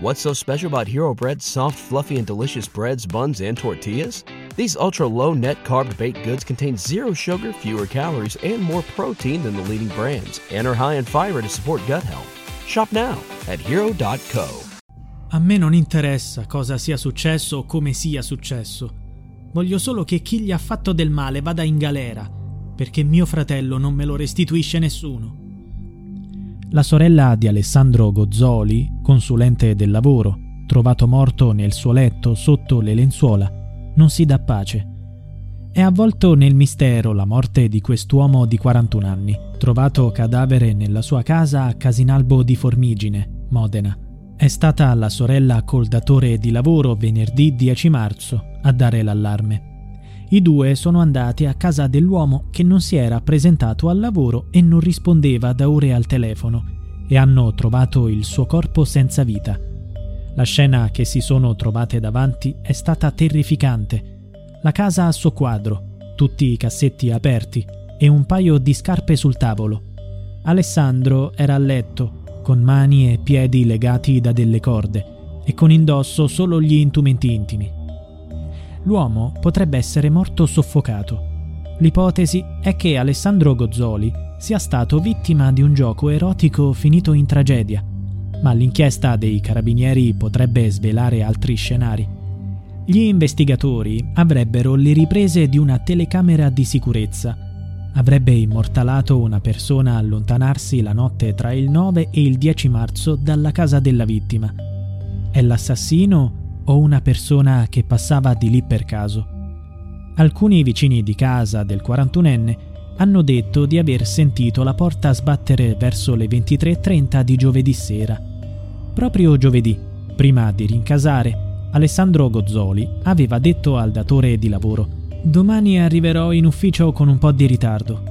What's so special about Hero Bread's soft, fluffy, and delicious breads, buns, and tortillas? These ultra low net carb baked goods contain zero sugar, fewer calories, and more protein than the leading brands, and are high in fiber to support gut health. Shop now at hero.co. A me non interessa cosa sia successo o come sia successo. Voglio solo che chi gli ha fatto del male vada in galera, perché mio fratello non me lo restituisce nessuno. La sorella di Alessandro Gozzoli, consulente del lavoro, trovato morto nel suo letto sotto le lenzuola, non si dà pace. È avvolto nel mistero la morte di quest'uomo di 41 anni, trovato cadavere nella sua casa a Casinalbo di Formigine, Modena. È stata la sorella col datore di lavoro venerdì 10 marzo a dare l'allarme. I due sono andati a casa dell'uomo che non si era presentato al lavoro e non rispondeva da ore al telefono e hanno trovato il suo corpo senza vita. La scena che si sono trovate davanti è stata terrificante. La casa a suo quadro, tutti i cassetti aperti e un paio di scarpe sul tavolo. Alessandro era a letto, con mani e piedi legati da delle corde e con indosso solo gli intumenti intimi l'uomo potrebbe essere morto soffocato. L'ipotesi è che Alessandro Gozzoli sia stato vittima di un gioco erotico finito in tragedia, ma l'inchiesta dei carabinieri potrebbe svelare altri scenari. Gli investigatori avrebbero le riprese di una telecamera di sicurezza. Avrebbe immortalato una persona allontanarsi la notte tra il 9 e il 10 marzo dalla casa della vittima. È l'assassino o una persona che passava di lì per caso. Alcuni vicini di casa del 41enne hanno detto di aver sentito la porta sbattere verso le 23.30 di giovedì sera. Proprio giovedì, prima di rincasare, Alessandro Gozzoli aveva detto al datore di lavoro Domani arriverò in ufficio con un po' di ritardo.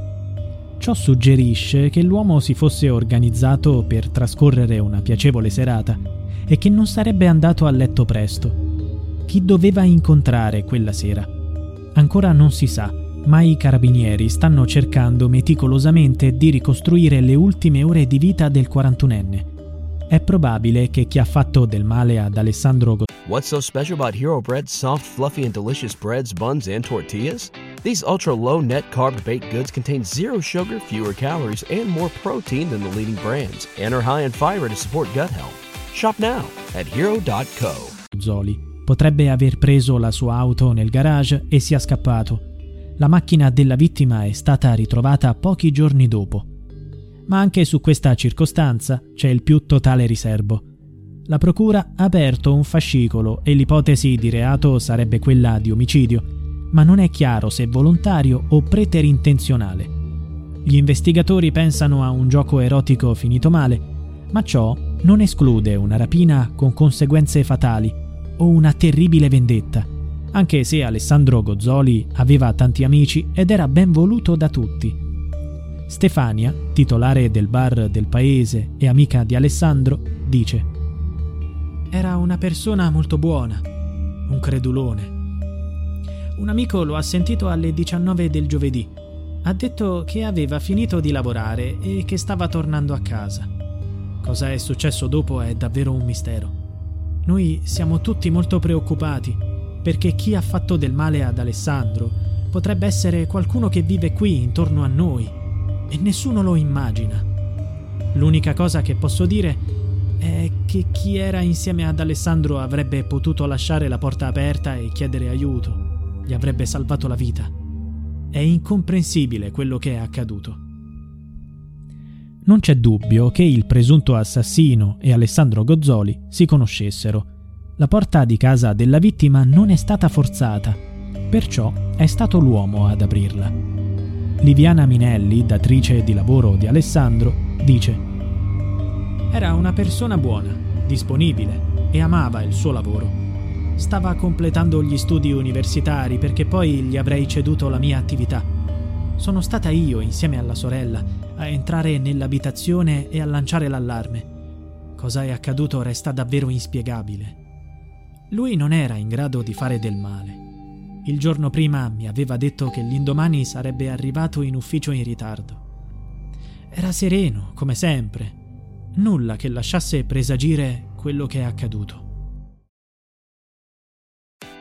Ciò suggerisce che l'uomo si fosse organizzato per trascorrere una piacevole serata e che non sarebbe andato a letto presto. Chi doveva incontrare quella sera? Ancora non si sa, ma i carabinieri stanno cercando meticolosamente di ricostruire le ultime ore di vita del 41enne. È probabile che chi ha fatto del male ad Alessandro Go- What's so special about Hero Bread's soft, fluffy, and delicious breads, buns, and tortillas? These ultra low net carb baked goods contain zero sugar, fewer calories, and more protein than the leading brands, and are high in fiber to support gut health. Shop now at hero.co. Zoli potrebbe aver preso la sua auto nel garage e sia scappato. La macchina della vittima è stata ritrovata pochi giorni dopo. Ma anche su questa circostanza c'è il più totale riservo. La procura ha aperto un fascicolo e l'ipotesi di reato sarebbe quella di omicidio, ma non è chiaro se volontario o preterintenzionale. Gli investigatori pensano a un gioco erotico finito male, ma ciò non esclude una rapina con conseguenze fatali o una terribile vendetta, anche se Alessandro Gozzoli aveva tanti amici ed era ben voluto da tutti. Stefania, titolare del bar del paese e amica di Alessandro, dice Era una persona molto buona, un credulone. Un amico lo ha sentito alle 19 del giovedì. Ha detto che aveva finito di lavorare e che stava tornando a casa. Cosa è successo dopo è davvero un mistero. Noi siamo tutti molto preoccupati perché chi ha fatto del male ad Alessandro potrebbe essere qualcuno che vive qui intorno a noi e nessuno lo immagina. L'unica cosa che posso dire è che chi era insieme ad Alessandro avrebbe potuto lasciare la porta aperta e chiedere aiuto. Gli avrebbe salvato la vita. È incomprensibile quello che è accaduto. Non c'è dubbio che il presunto assassino e Alessandro Gozzoli si conoscessero. La porta di casa della vittima non è stata forzata, perciò è stato l'uomo ad aprirla. Liviana Minelli, datrice di lavoro di Alessandro, dice Era una persona buona, disponibile e amava il suo lavoro. Stava completando gli studi universitari perché poi gli avrei ceduto la mia attività. Sono stata io, insieme alla sorella, a entrare nell'abitazione e a lanciare l'allarme. Cosa è accaduto resta davvero inspiegabile. Lui non era in grado di fare del male. Il giorno prima mi aveva detto che l'indomani sarebbe arrivato in ufficio in ritardo. Era sereno, come sempre. Nulla che lasciasse presagire quello che è accaduto.